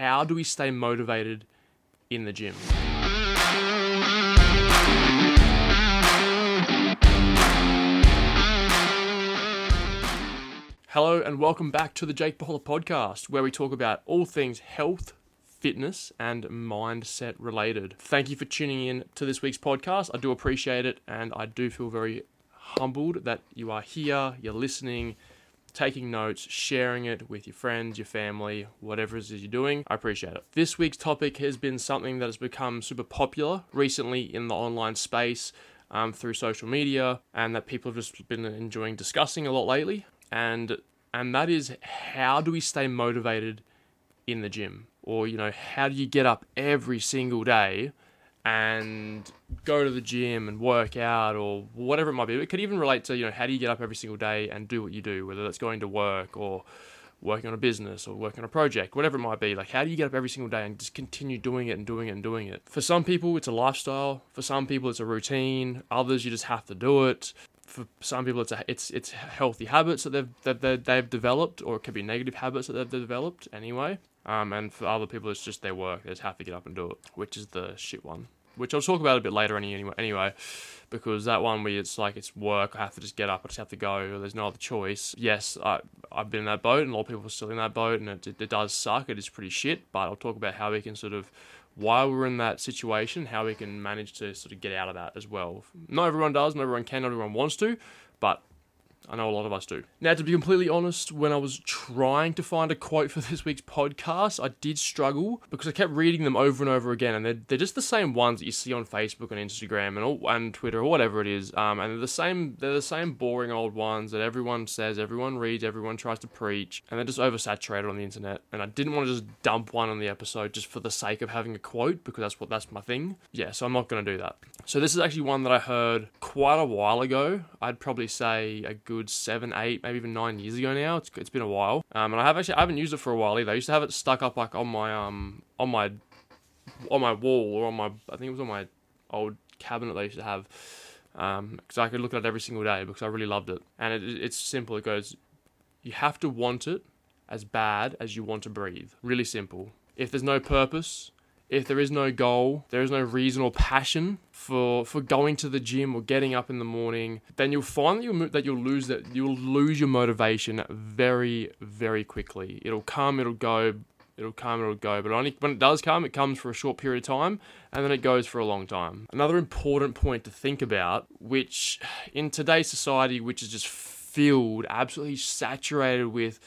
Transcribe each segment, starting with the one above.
how do we stay motivated in the gym? Hello, and welcome back to the Jake Bowler podcast, where we talk about all things health, fitness, and mindset related. Thank you for tuning in to this week's podcast. I do appreciate it, and I do feel very humbled that you are here, you're listening, taking notes, sharing it with your friends, your family, whatever it is you're doing. I appreciate it. This week's topic has been something that has become super popular recently in the online space. Um, through social media, and that people have just been enjoying discussing a lot lately and and that is how do we stay motivated in the gym or you know how do you get up every single day and go to the gym and work out or whatever it might be. It could even relate to you know how do you get up every single day and do what you do whether that's going to work or working on a business or working on a project whatever it might be. Like how do you get up every single day and just continue doing it and doing it and doing it? For some people it's a lifestyle. For some people it's a routine. Others you just have to do it for some people it's a, it's it's healthy habits that they've that they've developed or it could be negative habits that they've developed anyway. Um, and for other people it's just their work. They just have to get up and do it which is the shit one which I'll talk about a bit later anyway anyway because that one where it's like it's work I have to just get up I just have to go there's no other choice. Yes I, I've been in that boat and a lot of people are still in that boat and it, it, it does suck it is pretty shit but I'll talk about how we can sort of while we're in that situation, how we can manage to sort of get out of that as well. Not everyone does, not everyone can, not everyone wants to, but I know a lot of us do. Now, to be completely honest, when I was trying to find a quote for this week's podcast, I did struggle because I kept reading them over and over again, and they're, they're just the same ones that you see on Facebook and Instagram and all, and Twitter or whatever it is. Um, and they're the same they're the same boring old ones that everyone says, everyone reads, everyone tries to preach, and they're just oversaturated on the internet. And I didn't want to just dump one on the episode just for the sake of having a quote because that's what that's my thing. Yeah, so I'm not going to do that. So this is actually one that I heard quite a while ago. I'd probably say a good good seven, eight, maybe even nine years ago now. It's, it's been a while, um, and I have actually I haven't used it for a while either. I used to have it stuck up like on my um on my on my wall or on my I think it was on my old cabinet I used to have because um, I could look at it every single day because I really loved it. And it, it's simple. It goes, you have to want it as bad as you want to breathe. Really simple. If there's no purpose, if there is no goal, there is no reason or passion for for going to the gym or getting up in the morning, then you'll find that you'll that you'll lose that you'll lose your motivation very very quickly. It'll come, it'll go, it'll come, it'll go. But only when it does come, it comes for a short period of time, and then it goes for a long time. Another important point to think about, which in today's society, which is just filled, absolutely saturated with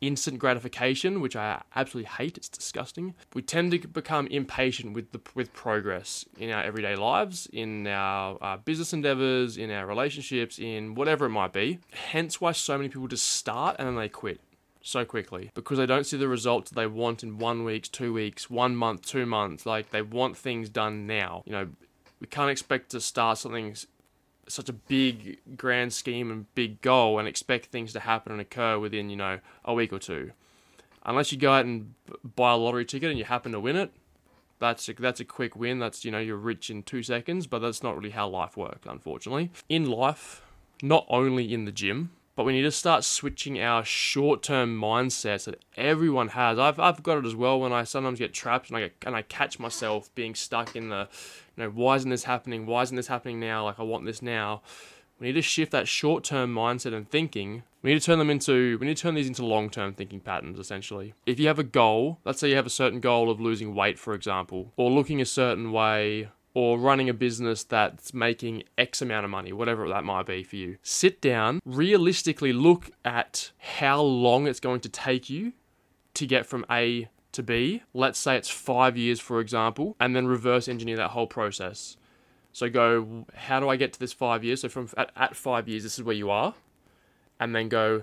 instant gratification, which I absolutely hate. It's disgusting. We tend to become impatient with the with progress in our everyday lives, in our uh, business endeavors, in our relationships, in whatever it might be. Hence, why so many people just start and then they quit so quickly because they don't see the results they want in one week, two weeks, one month, two months. Like they want things done now. You know, we can't expect to start something such a big grand scheme and big goal and expect things to happen and occur within you know a week or two. Unless you go out and buy a lottery ticket and you happen to win it that's a, that's a quick win. That's you know you're rich in 2 seconds but that's not really how life works unfortunately. In life not only in the gym but we need to start switching our short-term mindsets that everyone has. I've, I've got it as well when I sometimes get trapped and I get, and I catch myself being stuck in the, you know, why isn't this happening? Why isn't this happening now? Like I want this now. We need to shift that short-term mindset and thinking. We need to turn them into we need to turn these into long-term thinking patterns essentially. If you have a goal, let's say you have a certain goal of losing weight for example, or looking a certain way or running a business that's making X amount of money, whatever that might be for you. Sit down, realistically look at how long it's going to take you to get from A to B. Let's say it's five years, for example, and then reverse engineer that whole process. So go, how do I get to this five years? So from at, at five years, this is where you are, and then go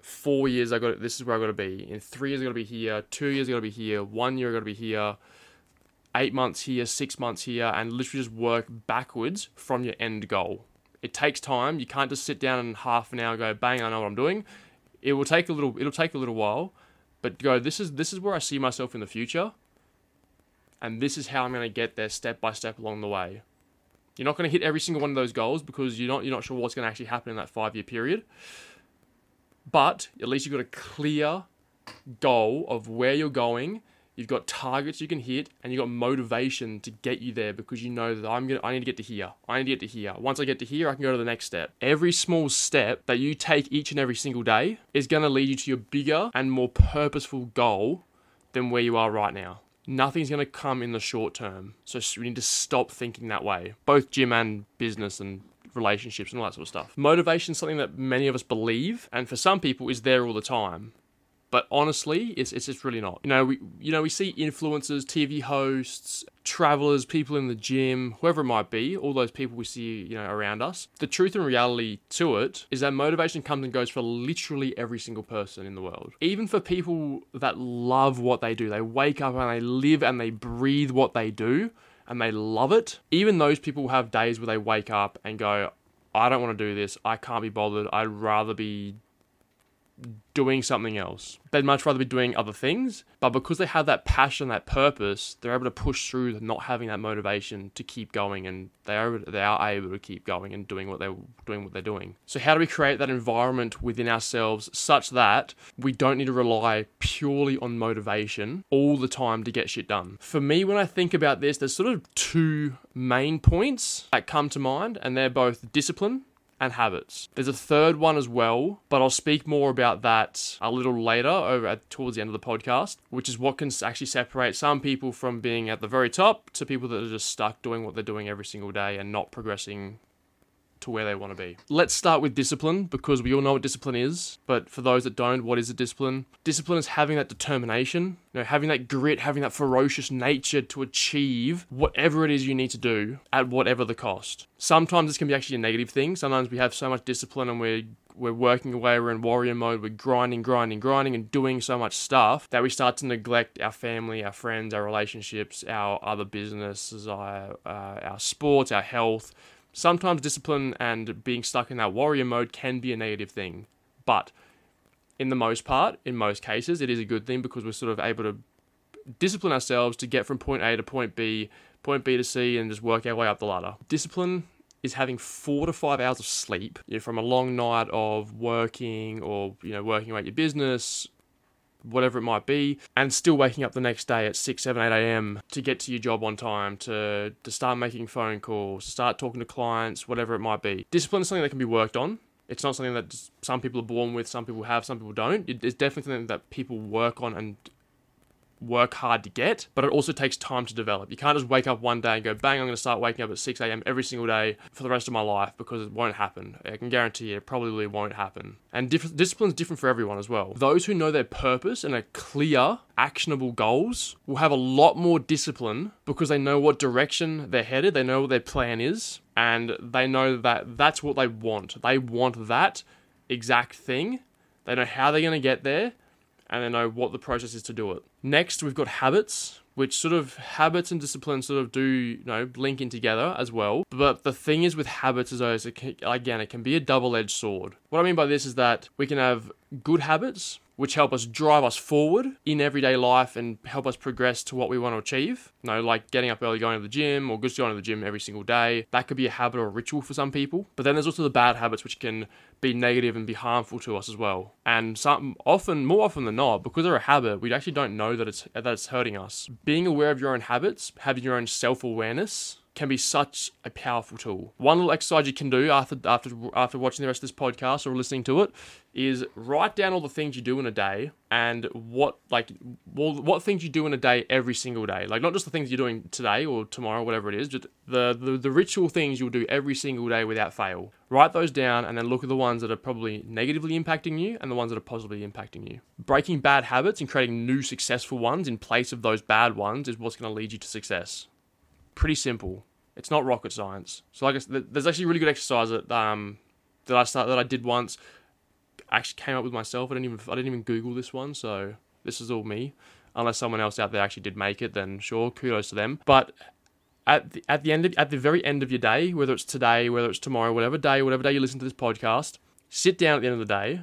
four years. I got this is where I got to be. In three years, I got to be here. Two years, I got to be here. One year, I got to be here eight months here, six months here, and literally just work backwards from your end goal. It takes time. You can't just sit down and half an hour go, bang, I know what I'm doing. It will take a little. It'll take a little while, but go. This is this is where I see myself in the future, and this is how I'm going to get there step by step along the way. You're not going to hit every single one of those goals because you're not you're not sure what's going to actually happen in that five year period. But at least you've got a clear goal of where you're going You've got targets you can hit, and you've got motivation to get you there because you know that I'm gonna. I need to get to here. I need to get to here. Once I get to here, I can go to the next step. Every small step that you take each and every single day is gonna lead you to your bigger and more purposeful goal than where you are right now. Nothing's going to come in the short term. So we need to stop thinking that way, both gym and business and relationships and all that sort of stuff. Motivation is something that many of us believe, and for some people is there all the time. But honestly, it's, it's just really not. You know, we you know we see influencers, TV hosts, travelers, people in the gym, whoever it might be, all those people we see you know around us. The truth and reality to it is that motivation comes and goes for literally every single person in the world. Even for people that love what they do, they wake up and they live and they breathe what they do and they love it. Even those people have days where they wake up and go, I don't want to do this. I can't be bothered. I'd rather be doing something else. They'd much rather be doing other things, but because they have that passion, that purpose, they're able to push through not having that motivation to keep going, and they are they are able to keep going and doing what they're doing what they're doing. So how do we create that environment within ourselves such that we don't need to rely purely on motivation all the time to get shit done? For me, when I think about this, there's sort of two main points that come to mind, and they're both discipline and habits. There's a third one as well, but I'll speak more about that a little later over at, towards the end of the podcast, which is what can actually separate some people from being at the very top to people that are just stuck doing what they're doing every single day and not progressing to where they want to be. Let's start with discipline because we all know what discipline is, but for those that don't, what is a discipline? Discipline is having that determination, you know, having that grit, having that ferocious nature to achieve whatever it is you need to do at whatever the cost. Sometimes this can be actually a negative thing. Sometimes we have so much discipline and we're we're working away, we're in warrior mode, we're grinding, grinding, grinding, and doing so much stuff that we start to neglect our family, our friends, our relationships, our other businesses, our, uh, our sports, our health sometimes discipline and being stuck in that warrior mode can be a negative thing. But in the most part, in most cases, it is a good thing because we're sort of able to discipline ourselves to get from point A to point B, point B to C, and just work our way up the ladder. Discipline is having four to five hours of sleep you know, from a long night of working or you know working away your business whatever it might be, and still waking up the next day at 6, 7, 8 a.m. to get to your job on time, to, to start making phone calls, to start talking to clients, whatever it might be. Discipline is something that can be worked on. It's not something that some people are born with, some people have, some people don't. It's definitely something that people work on and work hard to get, but it also takes time to develop. You can't just wake up one day and go, bang, I'm going to start waking up at 6 a.m. every single day for the rest of my life because it won't happen. I can guarantee you it probably won't happen. And diff- discipline's different for everyone as well. Those who know their purpose and are clear, actionable goals will have a lot more discipline because they know what direction they're headed, they know what their plan is, and they know that that's what they want. They want that exact thing. They know how they're going to get there and they know what the process is to do it. Next, we've got habits, which sort of habits and discipline sort of do you know link in together as well. But the thing is with habits is it again, it can be a double-edged sword. What I mean by this is that we can have good habits which help us drive us forward in everyday life and help us progress to what we want to achieve. You know, like getting up early, going to the gym, or just going to the gym every single day. That could be a habit or a ritual for some people. But then there's also the bad habits which can be negative and be harmful to us as well. And some often, more often than not, because they're a habit, we actually don't know that it's that it's hurting us. Being aware of your own habits, having your own self awareness can be such a powerful tool. One little exercise you can do after after after watching the rest of this podcast or listening to it is write down all the things you do in a day and what like well, what things you do in a day every single day. Like not just the things you're doing today or tomorrow, whatever it is, just the, the, the ritual things you'll do every single day without fail. Write those down and then look at the ones that are probably negatively impacting you and the ones that are positively impacting you. Breaking bad habits and creating new successful ones in place of those bad ones is what's going to lead you to success. Pretty simple. It's not rocket science. So like I there's actually a really good exercise that um that I start that I did once actually came up with myself. I didn't even I didn't even Google this one, so this is all me. Unless someone else out there actually did make it, then sure, kudos to them. But at the, at the end of, at the very end of your day, whether it's today, whether it's tomorrow, whatever day, whatever day you listen to this podcast, sit down at the end of the day,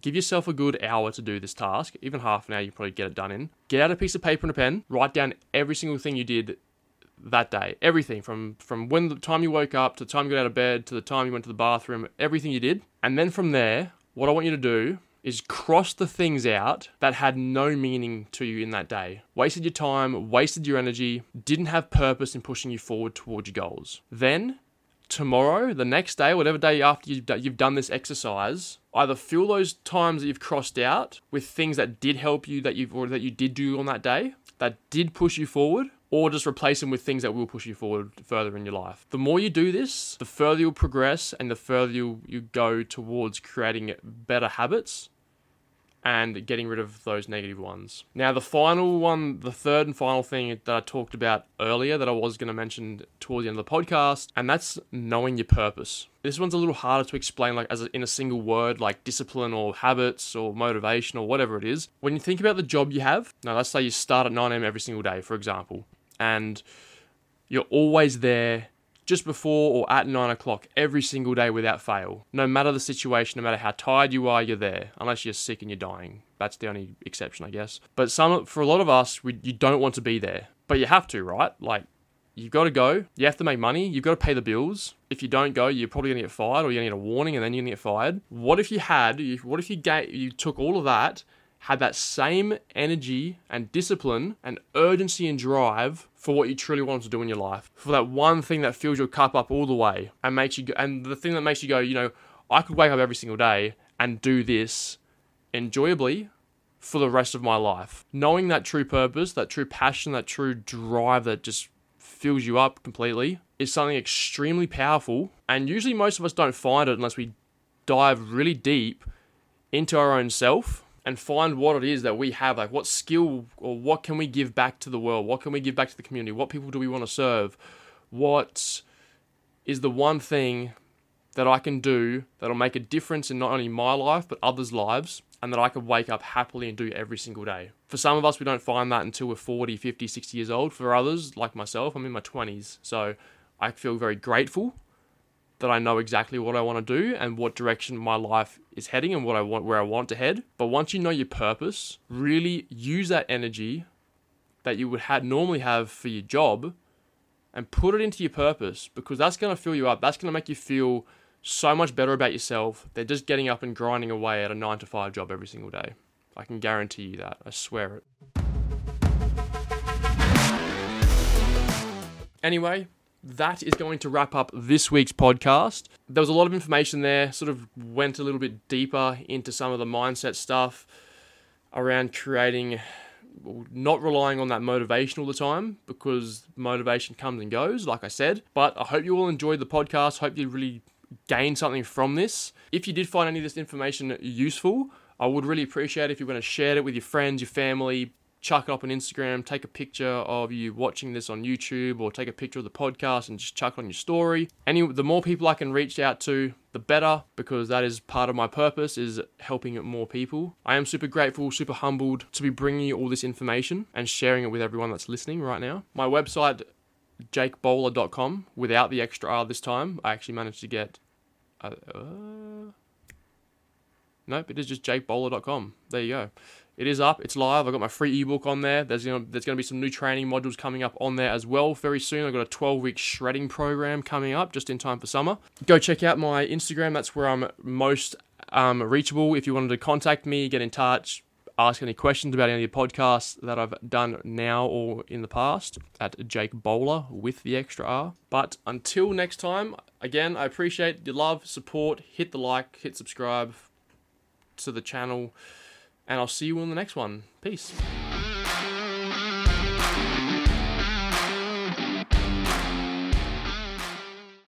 give yourself a good hour to do this task, even half an hour you probably get it done in. Get out a piece of paper and a pen, write down every single thing you did that day. Everything from from when the time you woke up to the time you got out of bed to the time you went to the bathroom, everything you did. And then from there, what I want you to do is cross the things out that had no meaning to you in that day. Wasted your time, wasted your energy, didn't have purpose in pushing you forward towards your goals. Then, tomorrow, the next day, whatever day after you've, you've done this exercise, either fill those times that you've crossed out with things that did help you that you've or that you did do on that day that did push you forward or just replace them with things that will push you forward further in your life. The more you do this, the further you'll progress and the further you, you go towards creating better habits and getting rid of those negative ones. Now, the final one, the third and final thing that I talked about earlier that I was going to mention towards the end of the podcast, and that's knowing your purpose. This one's a little harder to explain, like as a, in a single word, like discipline or habits or motivation or whatever it is. When you think about the job you have, now let's say you start at 9 a.m. every single day, for example, and you're always there just before or at nine o'clock every single day without fail. No matter the situation, no matter how tired you are, you're there. Unless you're sick and you're dying. That's the only exception, I guess. But some for a lot of us, we, you don't want to be there, but you have to, right? Like you've got to go. You have to make money. You've got to pay the bills. If you don't go, you're probably going to get fired, or you're gonna get a warning, and then you're going to get fired. What if you had? What if you gave, you took all of that had that same energy and discipline and urgency and drive for what you truly want to do in your life. For that one thing that fills your cup up all the way and makes you go, and the thing that makes you go, you know, I could wake up every single day and do this enjoyably for the rest of my life. Knowing that true purpose, that true passion, that true drive that just fills you up completely is something extremely powerful. And usually most of us don't find it unless we dive really deep into our own self and find what it is that we have like what skill or what can we give back to the world what can we give back to the community what people do we want to serve what is the one thing that I can do that'll make a difference in not only my life but others' lives and that I can wake up happily and do every single day. For some of us, we don't find that until we're 40, 50, 60 years old. For others, like myself, I'm in my 20s. So I feel very grateful that I know exactly what I want to do and what direction my life is heading and what I want where I want to head. But once you know your purpose, really use that energy that you would normally have for your job and put it into your purpose because that's going to fill you up. That's going to make you feel so much better about yourself. They're just getting up and grinding away at a 9 to 5 job every single day. I can guarantee you that. I swear it. Anyway, that is going to wrap up this week's podcast. There was a lot of information there, sort of went a little bit deeper into some of the mindset stuff around creating, not relying on that motivation all the time because motivation comes and goes, like I said. But I hope you all enjoyed the podcast. Hope you really gained something from this. If you did find any of this information useful, I would really appreciate if you want to share it with your friends, your family, chuck it up on Instagram, take a picture of you watching this on YouTube, or take a picture of the podcast and just chuck on your story. Any the more people I can reach out to, the better, because that is part of my purpose is helping more people. I am super grateful, super humbled to be bringing you all this information and sharing it with everyone that's listening right now. My website jakebowler.com without the extra R this time. I actually managed to get. Uh, uh, nope, it is just jakebowler.com. There you go. It is up. It's live. I've got my free ebook on there. There's you know, there's going to be some new training modules coming up on there as well very soon. I've got a 12 week shredding program coming up just in time for summer. Go check out my Instagram. That's where I'm most um, reachable. If you wanted to contact me, get in touch, ask any questions about any of the podcasts that I've done now or in the past at Jake Bowler with the extra R. But until next time, again, I appreciate your love, support. Hit the like, hit subscribe to the channel and I'll see you in the next one. Peace.